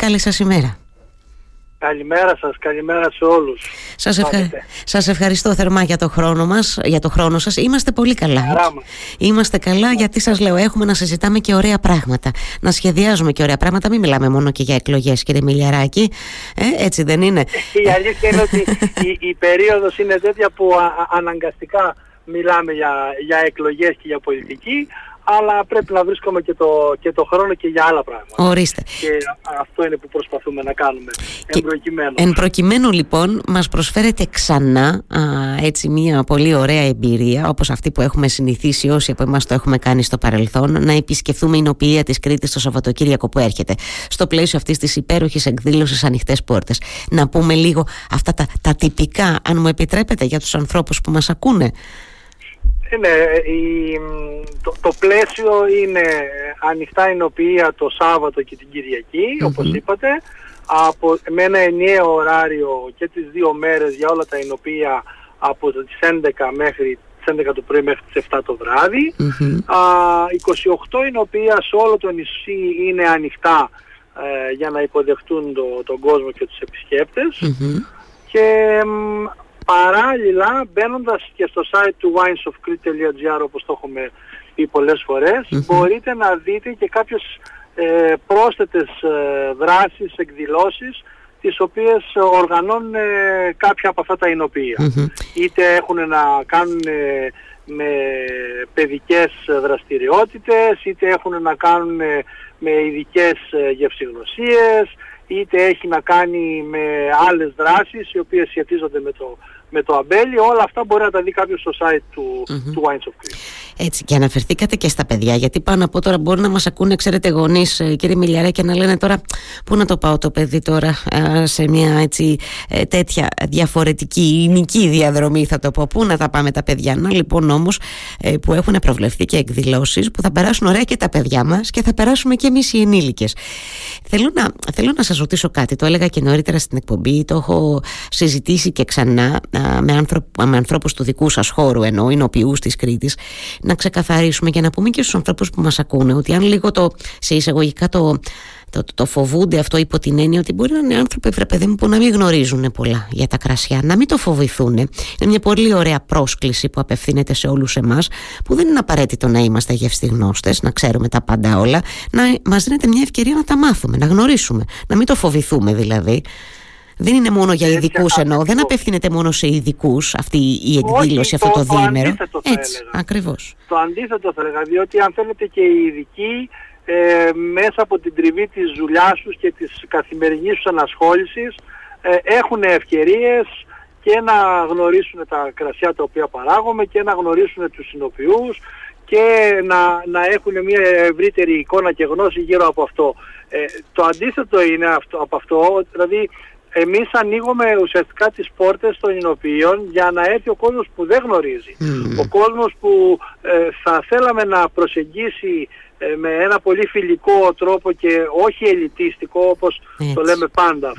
Καλή σας ημέρα. Καλημέρα σας, καλημέρα σε όλους. Σας, ευχα... σας ευχαριστώ θερμά για το χρόνο μας, για το χρόνο σας. Είμαστε πολύ καλά. Είμαστε καλά γιατί σας λέω έχουμε να συζητάμε και ωραία πράγματα. Να σχεδιάζουμε και ωραία πράγματα. Μην μιλάμε μόνο και για εκλογές κύριε Μιλιαράκη. Ε, έτσι δεν είναι. Η αλήθεια είναι ότι η, η περίοδος είναι τέτοια που αναγκαστικά μιλάμε για, για εκλογές και για πολιτική αλλά πρέπει να βρίσκουμε και το, και το χρόνο και για άλλα πράγματα. Ορίστε. Και αυτό είναι που προσπαθούμε να κάνουμε. εν προκειμένου. Εν προκειμένου λοιπόν μας προσφέρεται ξανά α, έτσι μια πολύ ωραία εμπειρία όπως αυτή που έχουμε συνηθίσει όσοι από εμάς το έχουμε κάνει στο παρελθόν να επισκεφθούμε η νοποιία της Κρήτης το Σαββατοκύριακο που έρχεται στο πλαίσιο αυτής της υπέροχης εκδήλωσης ανοιχτές πόρτες. Να πούμε λίγο αυτά τα, τα τυπικά αν μου επιτρέπετε για τους ανθρώπους που μας ακούνε. Είναι, η, το, το πλαίσιο είναι ανοιχτά ενοποιία το Σάββατο και την Κυριακή, όπως είπατε, από, με ένα ενιαίο ωράριο και τις δύο μέρες για όλα τα ενωπία από τις 11 μέχρι τις 11 το πρωί μέχρι τις 7 το βράδυ. Α, 28 ενωπία σε όλο το νησί είναι ανοιχτά ε, για να υποδεχτούν το, τον κόσμο και τους επισκέπτες. Και Παράλληλα, μπαίνοντας και στο site του winesofcrete.gr όπως το έχουμε πει πολλές μπορείτε να δείτε και κάποιες ε, πρόσθετες ε, δράσεις, εκδηλώσεις τις οποίες οργανώνουν ε, κάποια από αυτά τα εινοποιια Είτε έχουν να κάνουν ε, με παιδικές δραστηριότητες, είτε έχουν να κάνουν με ειδικές γευσηγνωσίες, είτε έχει να κάνει με άλλες δράσεις οι οποίες σχετίζονται με το με το αμπέλι, όλα αυτά μπορεί να τα δει κάποιος στο site του, mm του Wines of Crete. Έτσι, και αναφερθήκατε και στα παιδιά, γιατί πάνω από τώρα μπορεί να μας ακούνε, ξέρετε, γονείς, ε, κύριε Μιλιαρέ, και να λένε τώρα πού να το πάω το παιδί τώρα σε μια έτσι ε, τέτοια διαφορετική ηνική διαδρομή, θα το πω. Πού να τα πάμε τα παιδιά. Να λοιπόν όμως ε, που έχουν προβλεφθεί και εκδηλώσεις που θα περάσουν ωραία και τα παιδιά μας και θα περάσουμε και εμείς οι ενήλικες. Θέλω να, θέλω να σας ρωτήσω κάτι. Το έλεγα και νωρίτερα στην εκπομπή, το έχω συζητήσει και ξανά με, άνθρωπ, με ανθρώπους του δικού σας χώρου ενώ εινοποιούς της Κρήτης να ξεκαθαρίσουμε και να πούμε και στους ανθρώπους που μας ακούνε ότι αν λίγο το, σε εισαγωγικά το, το, το, φοβούνται αυτό υπό την έννοια ότι μπορεί να είναι άνθρωποι, βρε παιδί μου, που να μην γνωρίζουν πολλά για τα κρασιά, να μην το φοβηθούν. Είναι μια πολύ ωραία πρόσκληση που απευθύνεται σε όλους εμάς, που δεν είναι απαραίτητο να είμαστε γευστηγνώστες, να ξέρουμε τα πάντα όλα, να μας δίνεται μια ευκαιρία να τα μάθουμε, να γνωρίσουμε, να μην το φοβηθούμε δηλαδή. Δεν είναι μόνο για ειδικούς εννοώ, δεν απευθύνεται μόνο σε ειδικούς αυτή η εκδήλωση, αυτό το, το διήμερο. Έτσι, ακριβώς. Το αντίθετο θα έλεγα, διότι αν θέλετε και οι ειδικοί ε, μέσα από την τριβή της δουλειάς τους και της καθημερινής τους ανασχόλησης ε, έχουν ευκαιρίες και να γνωρίσουν τα κρασιά τα οποία παράγουμε και να γνωρίσουν τους συνοποιούς και να, να έχουν μια ευρύτερη εικόνα και γνώση γύρω από αυτό. Ε, το αντίθετο είναι αυτό, από αυτό, δηλαδή εμείς ανοίγουμε ουσιαστικά τις πόρτες των εινοποιείων για να έρθει ο κόσμος που δεν γνωρίζει. Ο κόσμος που ε, θα θέλαμε να προσεγγίσει ε, με ένα πολύ φιλικό τρόπο και όχι ελιτίστικο όπως το λέμε πάντα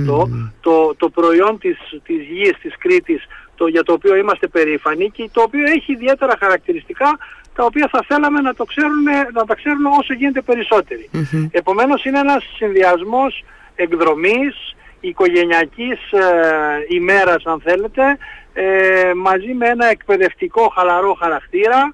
το, το προϊόν της, της γης της Κρήτης το, για το οποίο είμαστε περήφανοι και το οποίο έχει ιδιαίτερα χαρακτηριστικά τα οποία θα θέλαμε να, το ξέρουν, να τα ξέρουν όσο γίνεται περισσότεροι. Επομένως είναι ένας συνδυασμός εκδρομής, οικογενειακής ε, ημέρας αν θέλετε ε, μαζί με ένα εκπαιδευτικό χαλαρό χαρακτήρα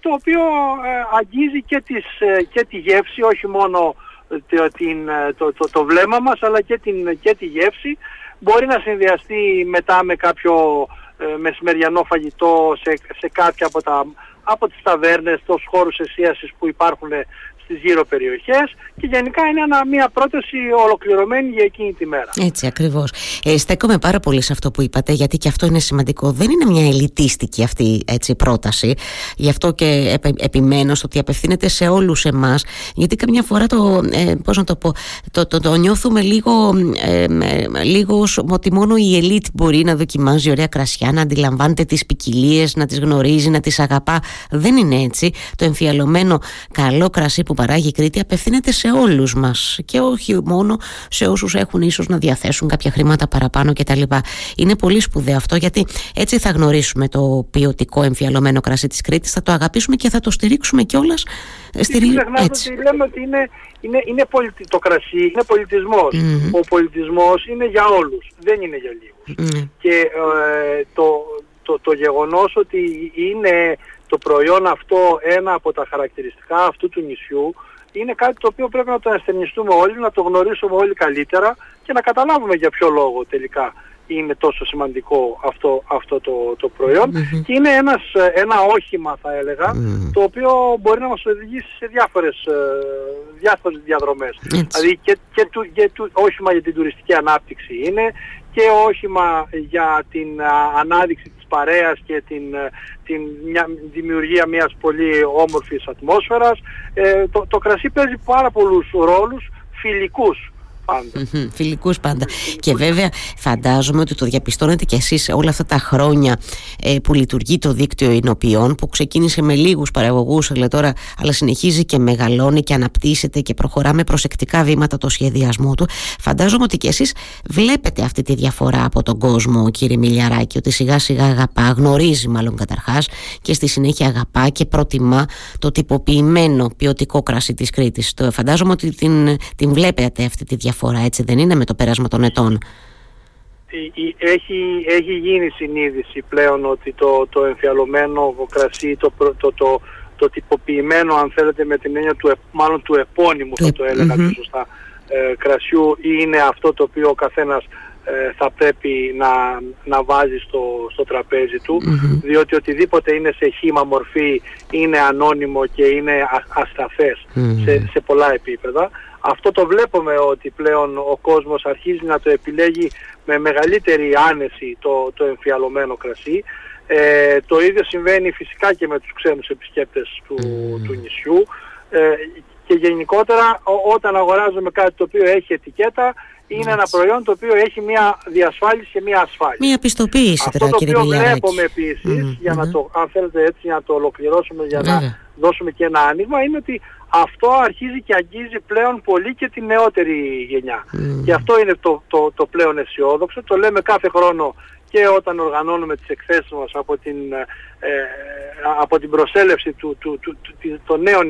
το οποίο ε, αγγίζει και, τις, ε, και τη γεύση όχι μόνο το, την, το, το, το βλέμμα μας αλλά και, την, και τη γεύση. Μπορεί να συνδυαστεί μετά με κάποιο μεσημεριανό φαγητό σε, σε κάποια από, τα, από τις ταβέρνες, τους χώρους εστίασης που υπάρχουν στις γύρω περιοχές και γενικά είναι ένα, μια πρόταση ολοκληρωμένη για εκείνη τη μέρα. Έτσι ακριβώς. Ε, στέκομαι πάρα πολύ σε αυτό που είπατε γιατί και αυτό είναι σημαντικό. Δεν είναι μια ελιτίστικη αυτή έτσι, πρόταση. Γι' αυτό και επιμένω στο ότι απευθύνεται σε όλους εμάς γιατί καμιά φορά το, ε, πώς να το, πω, το, το, το νιώθουμε λίγο, ε, λίγος ότι μόνο η ελίτ μπορεί να δοκιμάζει ωραία κρασιά, να αντιλαμβάνεται τις ποικιλίες, να τις γνωρίζει, να τις αγαπά. Δεν είναι έτσι. Το εμφιαλωμένο καλό κρασί που παράγει η Κρήτη απευθύνεται σε όλους μας και όχι μόνο σε όσους έχουν ίσως να διαθέσουν κάποια χρήματα παραπάνω κτλ. Είναι πολύ σπουδαίο αυτό γιατί έτσι θα γνωρίσουμε το ποιοτικό εμφιαλωμένο κρασί της Κρήτης, θα το αγαπήσουμε και θα το στηρίξουμε κιόλας. Στηρί... Έτσι. Ότι λέμε ότι είναι, είναι, είναι το κρασί είναι Ο πολιτισμός είναι για όλους, δεν είναι για λίγους. Και ε, το, το, το γεγονός ότι είναι το προϊόν αυτό ένα από τα χαρακτηριστικά αυτού του νησιού είναι κάτι το οποίο πρέπει να το ασθενιστούμε όλοι, να το γνωρίσουμε όλοι καλύτερα και να καταλάβουμε για ποιο λόγο τελικά είναι τόσο σημαντικό αυτό, αυτό το, το προϊόν. Και είναι ένας, ένα όχημα θα έλεγα το οποίο μπορεί να μας οδηγήσει σε διάφορες, ε, διάφορες διαδρομές. Δηλαδή και, και, του, και του, όχημα για την τουριστική ανάπτυξη είναι και όχημα για την ανάδειξη της παρέας και την, ε, την μια, δημιουργία μιας πολύ όμορφης ατμόσφαιρας. Ε, το, το κρασί παίζει πάρα πολλούς ρόλους φιλικούς πάντα. Φιλικούς πάντα. Και βέβαια φαντάζομαι ότι το διαπιστώνετε κι εσείς όλα αυτά τα χρόνια ε, που λειτουργεί το δίκτυο εινοποιών που ξεκίνησε με λίγους παραγωγούς, αλλά τώρα αλλά συνεχίζει και μεγαλώνει και αναπτύσσεται και προχωρά με προσεκτικά βήματα το σχεδιασμό του. Φαντάζομαι ότι κι εσείς βλέπετε αυτή τη διαφορά από τον κόσμο, κύριε Μιλιαράκη, ότι σιγά σιγά αγαπά, γνωρίζει μάλλον καταρχάς και στη συνέχεια αγαπά και προτιμά το τυποποιημένο ποιοτικό κρασί της Κρήτης. Φαντάζομαι ότι την, την βλέπετε αυτή τη διαφορά διαφορά, έτσι δεν είναι με το πέρασμα των ετών; Έχει, έχει γίνει συνείδηση πλέον ότι το, το εμφιαλωμένο κρασί, το, το, το, το, τυποποιημένο αν θέλετε με την έννοια του, μάλλον του επώνυμου θα το έλεγα mm σωστά, ε, κρασιού είναι αυτό το οποίο ο καθένας ε, θα πρέπει να, να βάζει στο, στο τραπέζι του διότι οτιδήποτε είναι σε χήμα μορφή είναι ανώνυμο και είναι ασταθές σε, σε πολλά επίπεδα. Αυτό το βλέπουμε ότι πλέον ο κόσμος αρχίζει να το επιλέγει με μεγαλύτερη άνεση το, το εμφιαλωμένο κρασί. Ε, το ίδιο συμβαίνει φυσικά και με τους ξένους επισκέπτες του, του νησιού. Ε, και γενικότερα όταν αγοράζουμε κάτι το οποίο έχει ετικέτα είναι ένα προϊόν το οποίο έχει μια διασφάλιση και μια ασφάλεια. Μια πιστοποίηση Αυτό το οποίο βλέπουμε επίσης, για να το, αν θέλετε έτσι να το ολοκληρώσουμε για να δώσουμε και ένα άνοιγμα, είναι ότι αυτό αρχίζει και αγγίζει πλέον πολύ και τη νεότερη γενιά. Και αυτό είναι το, το, το πλέον αισιόδοξο. Το λέμε κάθε χρόνο και όταν οργανώνουμε τις εκθέσεις μας από την, ε, από την προσέλευση του, του, του, του των νέων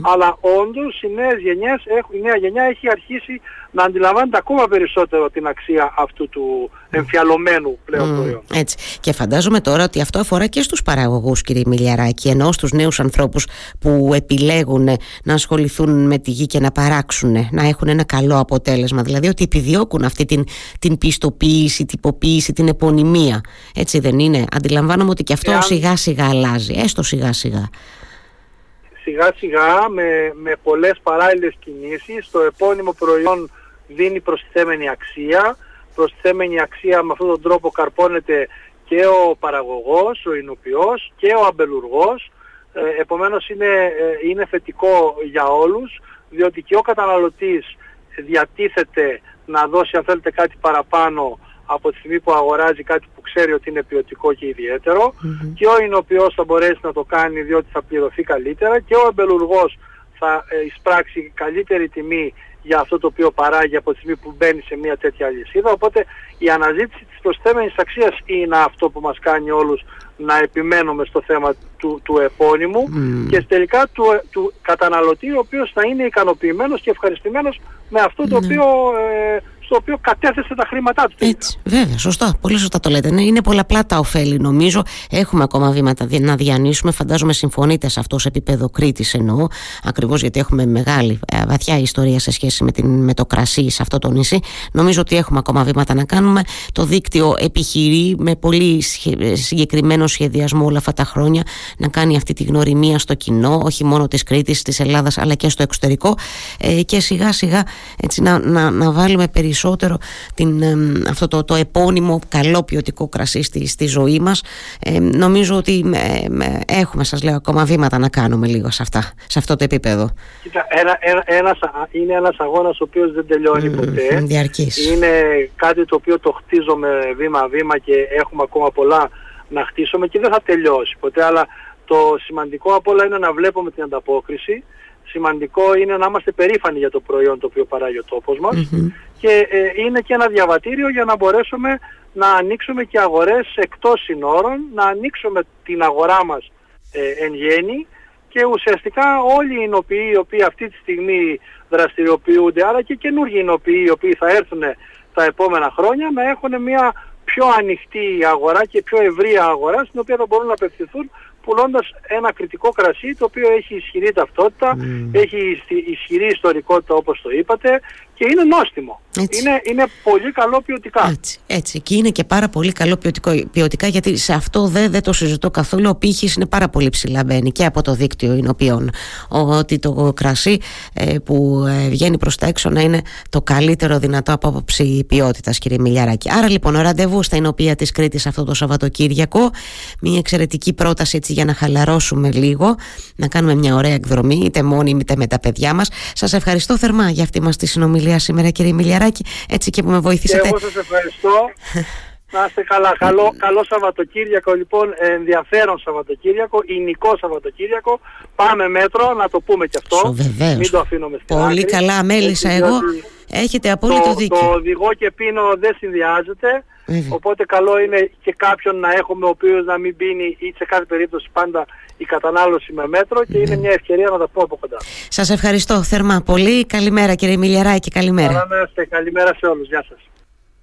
αλλά όντως οι νέες γενιές, η νέα γενιά έχει αρχίσει να αντιλαμβάνεται ακόμα περισσότερο την αξία αυτού του εμφιαλωμένου πλέον mm, προϊόντος. Έτσι. Και φαντάζομαι τώρα ότι αυτό αφορά και στους παραγωγούς κύριε Μιλιαράκη, ενώ στους νέους ανθρώπους που επιλέγουν να ασχοληθούν με τη γη και να παράξουν, να έχουν ένα καλό αποτέλεσμα. Δηλαδή ότι επιδιώκουν αυτή την, την πιστοποίηση, τυποποίηση, την επωνυμία. Έτσι δεν είναι. Αντιλαμβάνομαι ότι και αυτό Εάν... σιγά σιγά αλλάζει, έστω σιγά σιγά σιγά σιγά με, με πολλές παράλληλες κινήσεις το επώνυμο προϊόν δίνει προστιθέμενη αξία. Προστιθέμενη αξία με αυτόν τον τρόπο καρπώνεται και ο παραγωγός, ο εινοποιός και ο αμπελουργός. Ε, επομένως είναι, ε, είναι θετικό για όλους διότι και ο καταναλωτής διατίθεται να δώσει αν θέλετε κάτι παραπάνω από τη στιγμή που αγοράζει κάτι που ξέρει ότι είναι ποιοτικό και ιδιαιτερο και ο εινοποιός θα μπορέσει να το κάνει διότι θα πληρωθεί καλύτερα και ο εμπελουργός θα ε, εισπράξει καλύτερη τιμή για αυτό το οποίο παράγει από τη στιγμή που μπαίνει σε μια τέτοια αλυσίδα. Οπότε η αναζήτηση της προσθέμενης αξίας είναι αυτό που μας κάνει όλους να επιμένουμε στο θέμα του, του επώνυμου και τελικά του, του καταναλωτή ο οποίος θα είναι ικανοποιημένος και ευχαριστημένος με αυτό το ναι. οποίο ε, στο οποίο κατέθεσε τα χρήματά του. Έτσι, βέβαια, σωστά. Πολύ σωστά το λέτε. Ναι, είναι πολλαπλά τα ωφέλη, νομίζω. Έχουμε ακόμα βήματα να διανύσουμε. Φαντάζομαι συμφωνείτε σε αυτό σε επίπεδο Κρήτης εννοώ. Ακριβώς γιατί έχουμε μεγάλη, ε, βαθιά ιστορία σε σχέση με, την, με το κρασί σε αυτό το νησί. Νομίζω ότι έχουμε ακόμα βήματα να κάνουμε. Το δίκτυο επιχειρεί με πολύ συγκεκριμένο σχεδιασμό όλα αυτά τα χρόνια να κάνει αυτή τη γνωριμία στο κοινό, όχι μόνο της Κρήτης, της Ελλάδας, αλλά και στο εξωτερικό. Ε, και σιγά σιγά έτσι, να, να, να βάλουμε περισσότερο περισσότερο την, αυτό το, το επώνυμο καλό ποιοτικό κρασί στη, στη ζωή μας. Ε, νομίζω ότι ε, έχουμε σας λέω ακόμα βήματα να κάνουμε λίγο σε, αυτά, σε αυτό το επίπεδο. Κοίτα, ένα, ένα, ένας, είναι ένας αγώνας ο οποίος δεν τελειώνει ποτέ. διαρκής. είναι κάτι το οποίο το χτίζουμε βήμα-βήμα και έχουμε ακόμα πολλά να χτίσουμε και δεν θα τελειώσει ποτέ αλλά το σημαντικό απ' όλα είναι να βλέπουμε την ανταπόκριση. Σημαντικό είναι να είμαστε περήφανοι για το προϊόν το οποίο παράγει ο τόπος μας και ε, είναι και ένα διαβατήριο για να μπορέσουμε να ανοίξουμε και αγορές εκτός συνόρων, να ανοίξουμε την αγορά μας ε, εν γέννη. Και ουσιαστικά όλοι οι εινοποιοί οι οποίοι αυτή τη στιγμή δραστηριοποιούνται, άρα και καινούργιοι εινοποιοί οι οποίοι θα έρθουν τα επόμενα χρόνια να έχουν μια πιο ανοιχτή αγορά και πιο ευρία αγορά στην οποία θα μπορούν να απευθυνθούν πουλώντας ένα κριτικό κρασί το οποίο έχει ισχυρή ταυτότητα, έχει ισχυρή ιστορικότητα όπως το είπατε και είναι νόστιμο. Είναι, είναι πολύ καλό ποιοτικά. Έτσι, έτσι. Και είναι και πάρα πολύ καλό ποιοτικό, ποιοτικά γιατί σε αυτό δεν, δεν το συζητώ καθόλου. Ο πύχης είναι πάρα πολύ ψηλά μπαίνει και από το δίκτυο εινοποιών. Ότι το κρασί ε, που ε, βγαίνει προς τα έξω να είναι το καλύτερο δυνατό από άποψη ποιότητας, κύριε Μιλιαράκη. Άρα λοιπόν ο ραντεβού στα εινοπία της Κρήτης αυτό το Σαββατοκύριακο. Μια εξαιρετική πρόταση έτσι, για να χαλαρώσουμε λίγο, να κάνουμε μια ωραία εκδρομή είτε μόνοι είτε με τα παιδιά μας. Σας ευχαριστώ θερμά για αυτή μας τη συνομιλία σήμερα κύριε Μιλιαράκη έτσι και που με βοηθήσατε. Και εγώ σας ευχαριστώ. Να είστε καλά. Καλό, καλό Σαββατοκύριακο λοιπόν, ενδιαφέρον Σαββατοκύριακο, ηνικό Σαββατοκύριακο. Πάμε μέτρο, να το πούμε και αυτό. Βεβαίως. Μην το αφήνουμε στην Πολύ καλά, μέλησα εγώ. Έχετε απόλυτο το, δίκιο. Το οδηγό και πίνω δεν συνδυάζεται. Οπότε καλό είναι και κάποιον να έχουμε ο οποίος να μην πίνει ή σε κάθε περίπτωση πάντα η κατανάλωση με μέτρο και είναι μια ευκαιρία να τα πω από κοντά. Σας ευχαριστώ θερμά πολύ. Καλημέρα κύριε Μιλιαράκη, καλημέρα. Καλημέρα, καλημέρα σε όλους. Γεια σας.